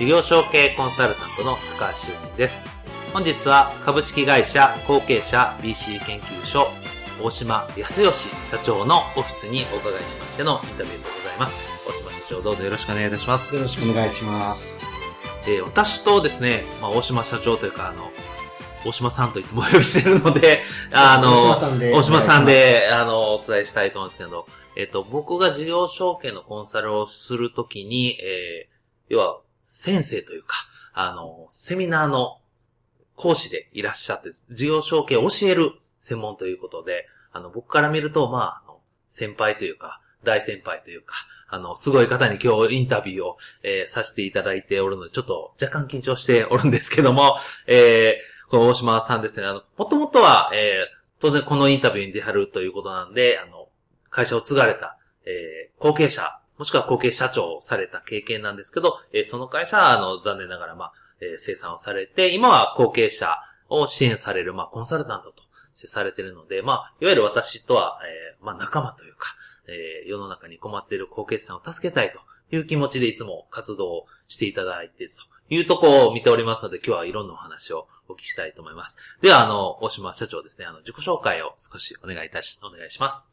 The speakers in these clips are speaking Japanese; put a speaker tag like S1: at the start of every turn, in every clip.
S1: 事業承継コンサルタントの高橋修人です。本日は株式会社後継者 BC 研究所大島康義社長のオフィスにお伺いしましてのインタビューでございます。大島社長どうぞよろしくお願いいたします。
S2: よろしくお願いします。
S1: えー、私とですね、まあ、大島社長というか、あの、大島さんといつもお呼びしてるので、あの、大島さんで、大島さんで、あの、お伝えしたいと思うんですけど、えっ、ー、と、僕が事業承継のコンサルをするときに、えー、要は、先生というか、あの、セミナーの講師でいらっしゃって、事業承継を教える専門ということで、あの、僕から見ると、まあ、あの、先輩というか、大先輩というか、あの、すごい方に今日インタビューを、えー、させていただいておるので、ちょっと若干緊張しておるんですけども、えー、この大島さんですね、あの、もともとは、えー、当然このインタビューに出はるということなんで、あの、会社を継がれた、えー、後継者もしくは後継社長をされた経験なんですけど、えー、その会社は、あの、残念ながら、まあ、えー、生産をされて、今は後継者を支援される、まあ、コンサルタントとしてされているので、まあ、いわゆる私とは、えー、まあ、仲間というか、えー、世の中に困っている後継者さんを助けたいという気持ちでいつも活動をしていただいているというとこを見ておりますので、今日はいろんなお話をお聞きしたいと思います。では、あの、大島社長ですね、あの、自己紹介を少しお願いいたし、お願いします。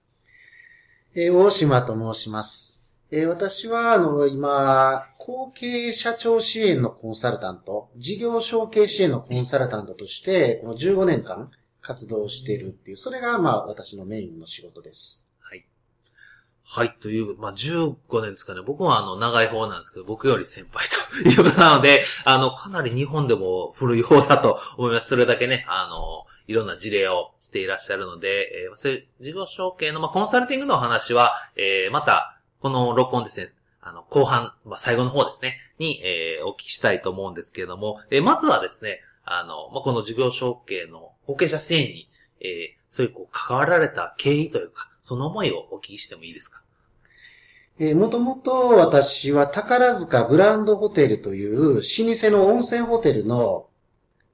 S2: えー、大島と申します。えー、私は、あの、今、後継社長支援のコンサルタント、事業承継支援のコンサルタントとして、この15年間活動しているっていう、それが、まあ、私のメインの仕事です。
S1: はい。はい、という、まあ、15年ですかね。僕は、あの、長い方なんですけど、僕より先輩ということなので、あの、かなり日本でも古い方だと思います。それだけね、あの、いろんな事例をしていらっしゃるので、えー、それ、事業承継の、まあ、コンサルティングの話は、えー、また、この録音ですね、あの、後半、まあ、最後の方ですね、に、えー、お聞きしたいと思うんですけれども、えー、まずはですね、あの、まあ、この事業承継の後継者支援に、えー、そういうこう、関わられた経緯というか、その思いをお聞きしてもいいですか？
S2: えー、もともと私は宝塚グランドホテルという老舗の温泉ホテルの、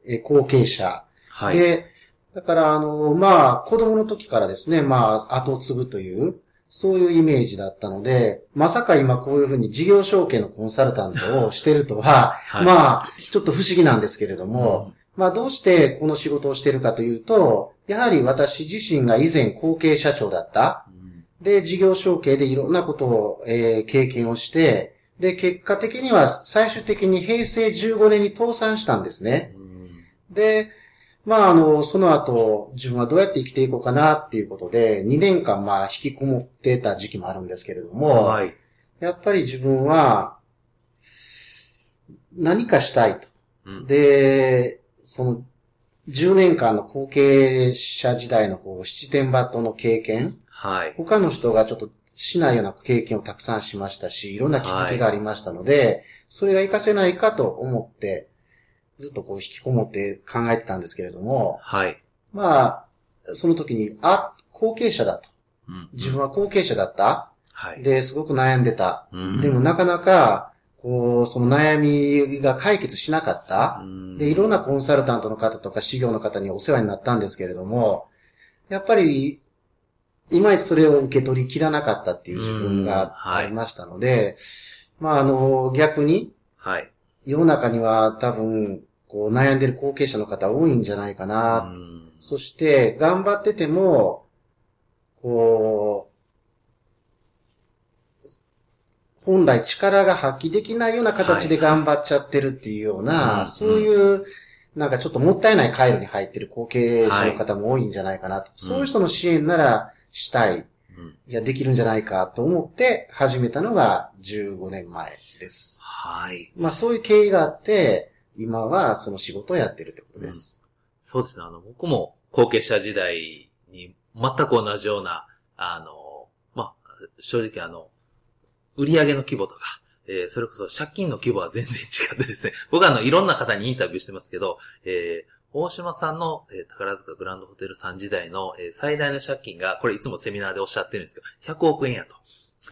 S2: えー、後継者。はい。で、だから、あの、まあ、子供の時からですね、まあ、後を継ぐという、そういうイメージだったので、まさか今こういうふうに事業承継のコンサルタントをしてるとは、はい、まあ、ちょっと不思議なんですけれども、うん、まあどうしてこの仕事をしてるかというと、やはり私自身が以前後継社長だった。うん、で、事業承継でいろんなことを、えー、経験をして、で、結果的には最終的に平成15年に倒産したんですね。うん、で、まあ、あの、その後、自分はどうやって生きていこうかなっていうことで、2年間、まあ、引きこもってた時期もあるんですけれども、はい、やっぱり自分は、何かしたいと。うん、で、その、10年間の後継者時代のこう、七点抜刀の経験、はい、他の人がちょっとしないような経験をたくさんしましたし、いろんな気づきがありましたので、はい、それが活かせないかと思って、ずっとこう引きこもって考えてたんですけれども、はい。まあ、その時に、あ、後継者だと。うん、自分は後継者だった。はい。で、すごく悩んでた。うん、でもなかなか、こう、その悩みが解決しなかった。うん、で、いろんなコンサルタントの方とか、事業の方にお世話になったんですけれども、やっぱり、いまいちそれを受け取りきらなかったっていう自分がありましたので、はい、まあ、あの、逆に、はい。世の中には多分、こう悩んでる後継者の方多いんじゃないかな。そして、頑張ってても、こう、本来力が発揮できないような形で頑張っちゃってるっていうような、そういうなんかちょっともったいない回路に入ってる後継者の方も多いんじゃないかなと。はい、そういう人の支援ならしたい。うん、いや、できるんじゃないかと思って始めたのが15年前です。
S1: はい。
S2: まあそういう経緯があって、今はその仕事をやってるってことです。うん、
S1: そうですね。あの、僕も後継者時代に全く同じような、あの、まあ、正直あの、売上の規模とか、えー、それこそ借金の規模は全然違ってですね、僕はあの、いろんな方にインタビューしてますけど、えー、大島さんの、えー、宝塚グランドホテルさん時代の、えー、最大の借金が、これいつもセミナーでおっしゃってるんですけど、100億円やと。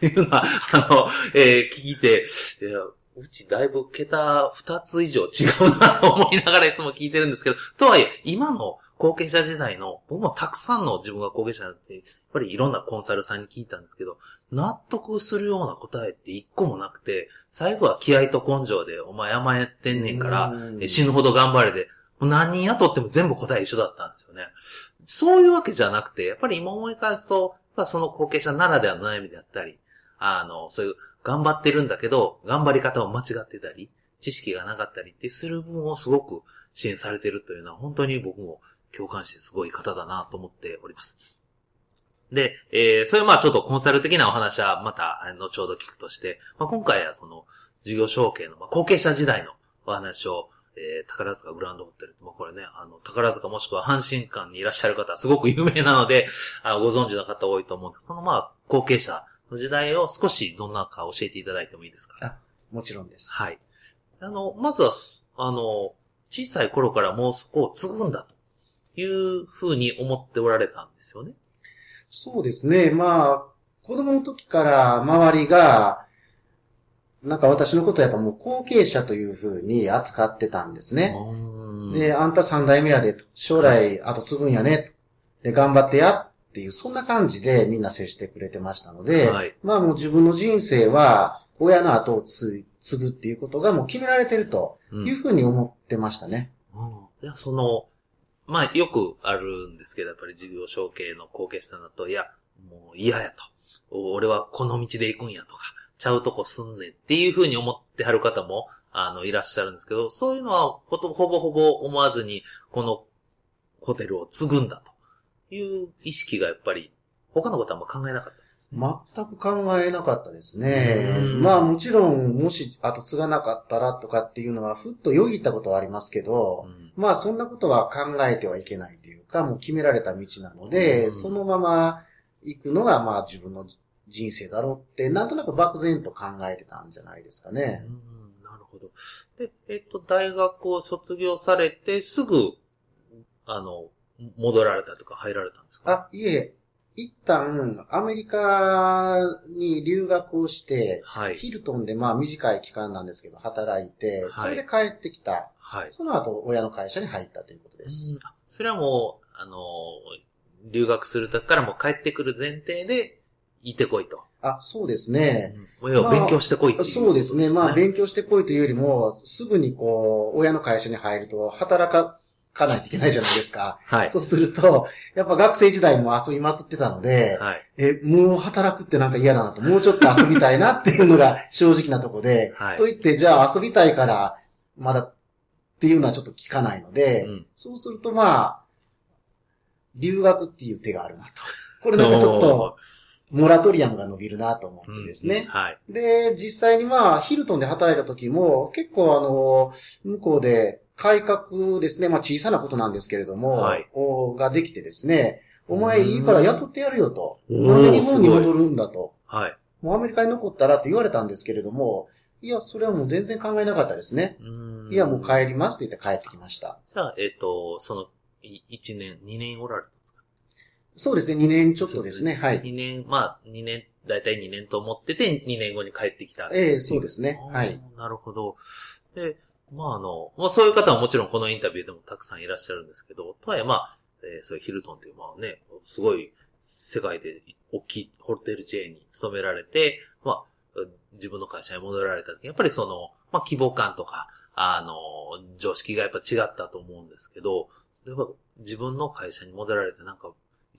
S1: いうのは、あの、えー、聞いて、うちだいぶ桁二つ以上違うなと思いながらいつも聞いてるんですけど、とはいえ、今の後継者時代の、僕もたくさんの自分が後継者になって、やっぱりいろんなコンサルさんに聞いたんですけど、納得するような答えって一個もなくて、最後は気合と根性で、お前甘えてんねんから、死ぬほど頑張れで、何人雇っても全部答え一緒だったんですよね。そういうわけじゃなくて、やっぱり今思い返すと、まあその後継者ならではの悩みであったり、あの、そういう頑張ってるんだけど、頑張り方を間違ってたり、知識がなかったりってする部分をすごく支援されてるというのは本当に僕も共感してすごい方だなと思っております。で、えー、それまあちょっとコンサル的なお話はまた後ほど聞くとして、まあ、今回はその事業承継の、まあ、後継者時代のお話を、えー、宝塚グランドホテルまあ、これね、あの、宝塚もしくは阪神館にいらっしゃる方はすごく有名なので、あご存知の方多いと思うんですけど、そのまあ、後継者の時代を少しどんなか教えていただいてもいいですか？
S2: あ、もちろんです。
S1: はい。あの、まずは、あの、小さい頃からもうそこを継ぐんだというふうに思っておられたんですよね。
S2: そうですね。まあ、子供の時から周りが、なんか私のことはやっぱもう後継者というふうに扱ってたんですね。で、あんた三代目やで、将来後継ぐんやね。で、頑張ってやっていう、そんな感じでみんな接してくれてましたので、はい、まあもう自分の人生は、親の後を継ぐっていうことがもう決められてるというふうに思ってましたね。
S1: うん、いや、その、まあよくあるんですけど、やっぱり事業承継の後継者だと、いや、もう嫌やと。俺はこの道で行くんやとか、ちゃうとこすんねんっていうふうに思ってはる方も、あの、いらっしゃるんですけど、そういうのはほぼほぼ思わずに、このホテルを継ぐんだと。いう意識がやっぱり、他のことはあんま考えなかったです
S2: ね。全く考えなかったですね。まあもちろん、もし後継がなかったらとかっていうのは、ふっとよぎったことはありますけど、うん、まあそんなことは考えてはいけないというか、もう決められた道なので、うん、そのまま行くのがまあ自分の人生だろうって、なんとなく漠然と考えてたんじゃないですかね。うん、
S1: なるほど。で、えっと、大学を卒業されてすぐ、あの、戻られたとか入られたんですか？
S2: あ、いえ、一旦アメリカに留学をして、はい、ヒルトンでまあ短い期間なんですけど働いて、それで帰ってきた。はい、その後親の会社に入ったということです。
S1: それはもう、あの、留学するときからも帰ってくる前提で、行ってこいと。
S2: あ、そうですね。
S1: うん、勉強してこいっていう、
S2: ね、そうですね。まあ、勉強してこいというよりも、すぐにこう、親の会社に入ると、働か、かないといけないじゃないですか。はい。そうすると、やっぱ学生時代も遊びまくってたので、はい。え、もう働くってなんか嫌だなと、もうちょっと遊びたいなっていうのが正直なとこで、はい。と言って、じゃあ遊びたいから、まだっていうのはちょっと聞かないので、うん、そうするとまあ、留学っていう手があるなと。これなんかちょっと、モラトリアムが伸びるなと思ってですね。うん、はい。で、実際にまあ、ヒルトンで働いた時も、結構あの、向こうで、改革ですね。まあ小さなことなんですけれども、はい、ができてですね、お前いいから雇ってやるよと。なんで日本に戻るんだと。はい。もうアメリカに残ったらって言われたんですけれども、いや、それはもう全然考えなかったですね。いや、もう帰りますって言って帰ってきました。
S1: じゃあ、えっ、ー、と、その、1年、2年おられ
S2: そうですね、2年ちょっとですね、はい。
S1: 2年、まあ、2年、だいたい2年と思ってて、2年後に帰ってきた。
S2: ええー、そうですね、はい。
S1: なるほど。で、まああの、まあそういう方はもちろんこのインタビューでもたくさんいらっしゃるんですけど、とはいえまあ、えー、そういうヒルトンっていうまあね、すごい世界で大きいホテルチェーンに勤められて、まあ、自分の会社に戻られた時、やっぱりその、まあ規模感とか、あの、常識がやっぱ違ったと思うんですけど、やっぱ自分の会社に戻られてなんか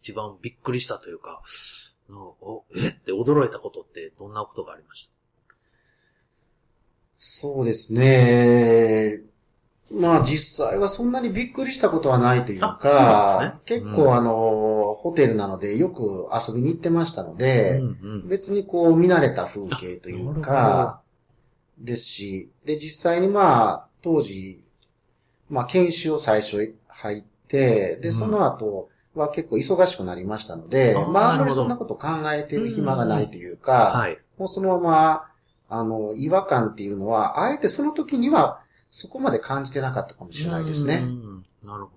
S1: 一番びっくりしたというか、おえ？って驚いたことってどんなことがありました？
S2: そうですね。まあ実際はそんなにびっくりしたことはないというか、ね、結構あの、ホテルなのでよく遊びに行ってましたので、うんうん、別にこう見慣れた風景というか、ですし、で実際にまあ当時、まあ研修を最初入って、でその後は結構忙しくなりましたので、うん、まああんまりそんなこと考えてる暇がないというか、はい、もうそのまま、あの、違和感っていうのは、あえてその時にはそこまで感じてなかったかもしれないですね。
S1: なるほ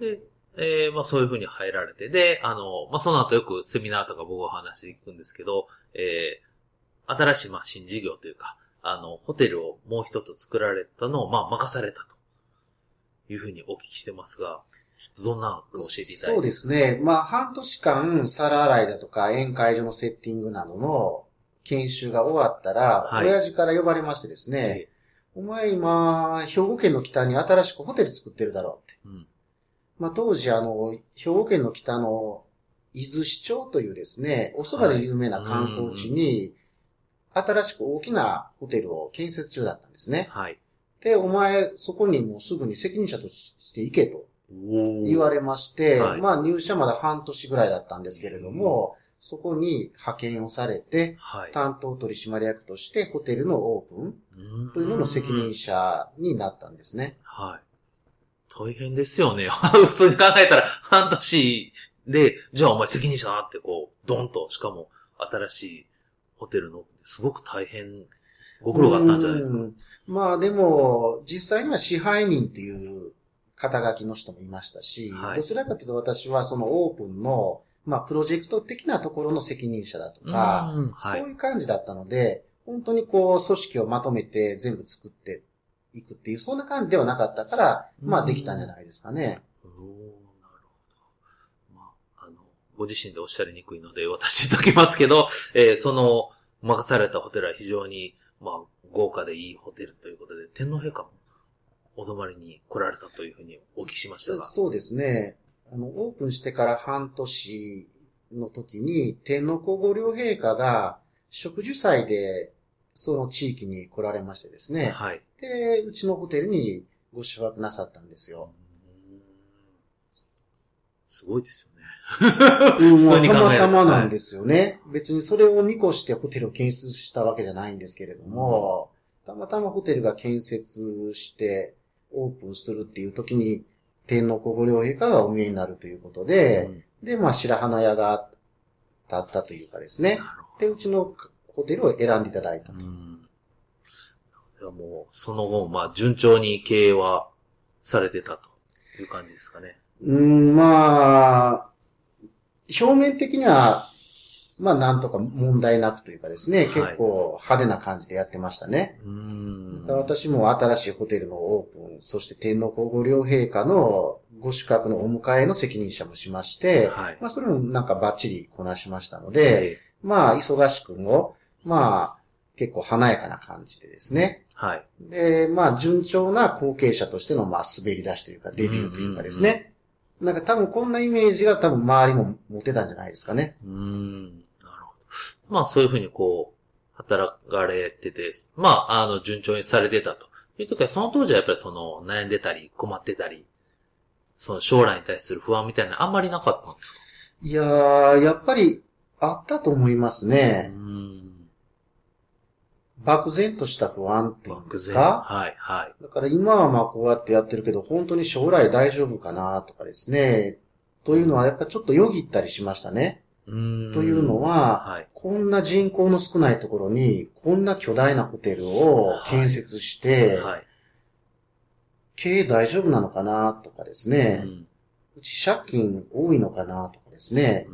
S1: ど。で、えー、まあそういうふうに入られて、で、あの、まあその後よくセミナーとか僕は話聞くんですけど、えー、新しいまあ新事業というか、あの、ホテルをもう一つ作られたのを、まあ任されたというふうにお聞きしてますが、どんなか教えていただいて
S2: そうですね。まあ半年間、皿洗いだとか宴会場のセッティングなどの研修が終わったら、はい、親父から呼ばれましてですね、お前今、兵庫県の北に新しくホテル作ってるだろうって。うん、まあ当時あの、兵庫県の北の伊豆市町というですね、お蕎麦で有名な観光地に、新しく大きなホテルを建設中だったんですね。はい。で、お前、そこにもうすぐに責任者として行けと言われまして、はい、まあ入社まだ半年ぐらいだったんですけれども、そこに派遣をされて、はい、担当取締役としてホテルのオープンというのの責任者になったんですね。
S1: はい。大変ですよね。普通に考えたら半年で、じゃあお前責任者だってこう、ドンと、しかも新しいホテルの、すごく大変、ご苦労があったんじゃないですか。
S2: まあでも、実際には支配人っていう肩書きの人もいましたし、はい、どちらかというと私はそのオープンのまあ、プロジェクト的なところの責任者だとか、はい、そういう感じだったので、本当にこう、組織をまとめて全部作っていくっていう、そんな感じではなかったから、まあ、できたんじゃないですかね。おなるほ
S1: ど。まあ、あの、ご自身でおっしゃりにくいので、私言っときますけど、えー、その、任されたホテルは非常に、まあ、豪華でいいホテルということで、天皇陛下もお泊まりに来られたというふうにお聞きしましたが。
S2: そうですね。あの、オープンしてから半年の時に、天皇皇后両陛下が植樹祭でその地域に来られましてですね。はい。で、うちのホテルにご宿泊なさったんですよ。
S1: すごいですよね。
S2: うん、たまたまなんですよね、はい。別にそれを見越してホテルを建設したわけじゃないんですけれども、うん、たまたまホテルが建設してオープンするっていう時に、天皇皇后両陛下がお見えになるということで、うん、で、まあ、白花屋が立ったというかですね。で、うちのホテルを選んでいただいたと。うん、
S1: いやもう、その後、まあ、順調に経営はされてたという感じですかね。
S2: うん、まあ、表面的には、まあ、なんとか問題なくというかですね、結構派手な感じでやってましたね。私も新しいホテルのオープン、そして天皇皇后両陛下のご宿泊のお迎えの責任者もしまして、はい、まあ、それもなんかバッチリこなしましたので、まあ、忙しくも、まあ、結構華やかな感じでですね。はい。で、まあ、順調な後継者としての、まあ、滑り出しというか、デビューというかですね。なんか多分こんなイメージが多分周りも持てたんじゃないですかね。うん。
S1: まあそういうふうにこう、働かれてて、まあ、あの、順調にされてたと。いう時は、その当時はやっぱりその、悩んでたり、困ってたり、その将来に対する不安みたいなあんまりなかったんですか？
S2: いやー、やっぱり、あったと思いますね。うん。漠然とした不安っていうんですか？はい、はい。だから今はまあこうやってやってるけど、本当に将来大丈夫かなとかですね。というのはやっぱちょっとよぎったりしましたね。というのは、はい、こんな人口の少ないところに、こんな巨大なホテルを建設して、はい。はい、経営大丈夫なのかなとかですね、うん、うち借金多いのかなとかですね、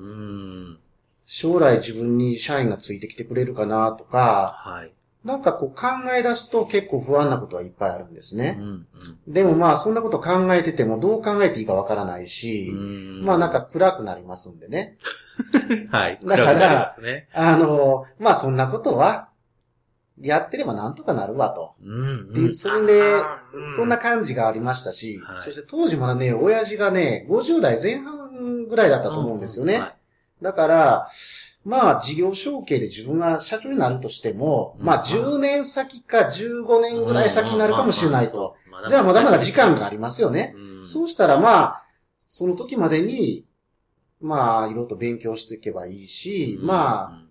S2: 将来自分に社員がついてきてくれるかなとか、はい、なんかこう考え出すと結構不安なことはいっぱいあるんですね。うんうん、でもまあそんなこと考えててもどう考えていいかわからないし、まあなんか暗くなりますんでね。はい。だから、ね、あの、まあそんなことは、やってればなんとかなるわと。うんうん、っていう、それで、そんな感じがありましたし、はい、そして当時まだね、親父がね、50代前半ぐらいだったと思うんですよね。うんはい、だから、まあ、事業承継で自分が社長になるとしても、まあ、10年先か15年ぐらい先になるかもしれないと。じゃあまだまだ時間がありますよね。うん、そうしたらまあ、その時までに、まあ、いろいろと勉強していけばいいし、うん、ま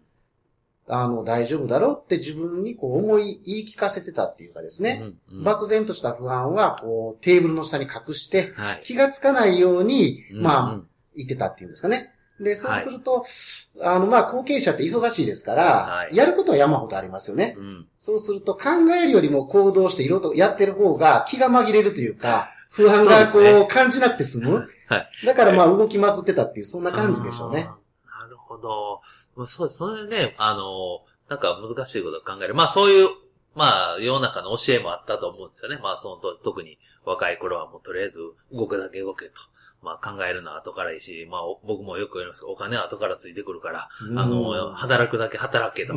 S2: あ、あの、大丈夫だろうって自分にこう思い、言い聞かせてたっていうかですね、漠然とした不安は、こう、テーブルの下に隠して、はい、気がつかないように、まあ、言ってたっていうんですかね。で、そうすると、はい、あの、まあ、後継者って忙しいですから、はい、やることは山ほどありますよね。うん、そうすると、考えるよりも行動していろいろとやってる方が気が紛れるというか、不安がこう、感じなくて済む。はい。だからまあ、動きまくってたっていう、そんな感じでしょうね。
S1: なるほど。まあ、そうです。それでね、あの、なんか難しいことを考える。まあ、そういう、まあ、世の中の教えもあったと思うんですよね。まあ、その当時、特に若い頃はもうとりあえず動くだけ動けと。まあ考えるのは後からいいし、まあ僕もよく言いますけど、お金は後からついてくるから、あの、働くだけ働けと。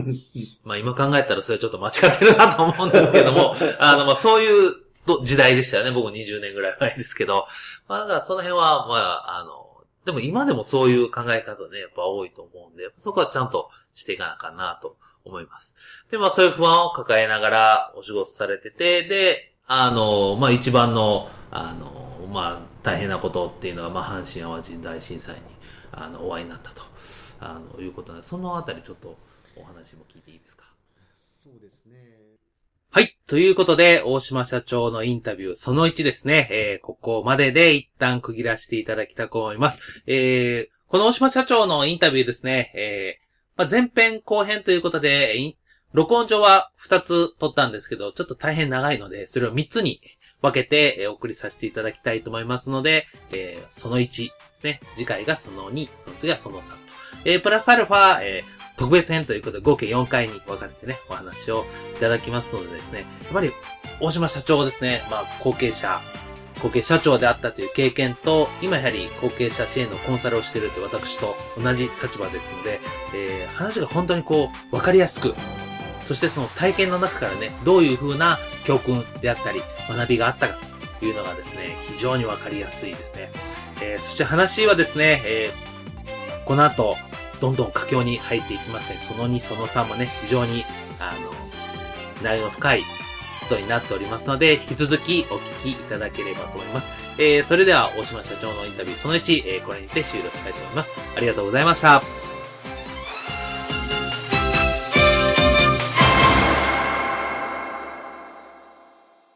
S1: まあ今考えたらそれちょっと間違ってるなと思うんですけども、あの、まあそういう時代でしたよね。僕20年ぐらい前ですけど。まあだからその辺は、まあ、あの、でも今でもそういう考え方ね、やっぱ多いと思うんで、そこはちゃんとしていかなあかんなと思います。で、まあそういう不安を抱えながらお仕事されてて、で、あの、まあ一番の、あの、まあ大変なことっていうのが、まあ、阪神淡路大震災にあのお会いになったとあのいうことなのでそのあたりちょっとお話も聞いていいですか？
S2: そうですね
S1: はい。ということで、大島社長のインタビューその1ですね。えー、ここまでで一旦区切らせていただきたく思います。えー、この大島社長のインタビューですね。えー、まあ、前編後編ということで、録音上は2つ撮ったんですけど、ちょっと大変長いので、それを3つに分けて、えー、お送りさせていただきたいと思いますので、えー、その1ですね。次回がその2、その次はその3と。えー、プラスアルファ、えー、特別編ということで合計4回に分かれてね、お話をいただきますのでですね、やっぱり、大島社長ですね、まあ、後継者、後継社長であったという経験と、今やはり後継者支援のコンサルをしているという私と同じ立場ですので、えー、話が本当にこう、わかりやすく、そしてその体験の中からね、どういう風な教訓であったり、学びがあったかというのがですね、非常にわかりやすいですね。えー、そして話はですね、えー、この後、どんどん佳境に入っていきますね。その2、その3もね、非常に、あの、内容の深いことになっておりますので、引き続きお聞きいただければと思います。えー、それでは、大島社長のインタビューその1、えー、これにて終了したいと思います。ありがとうございました。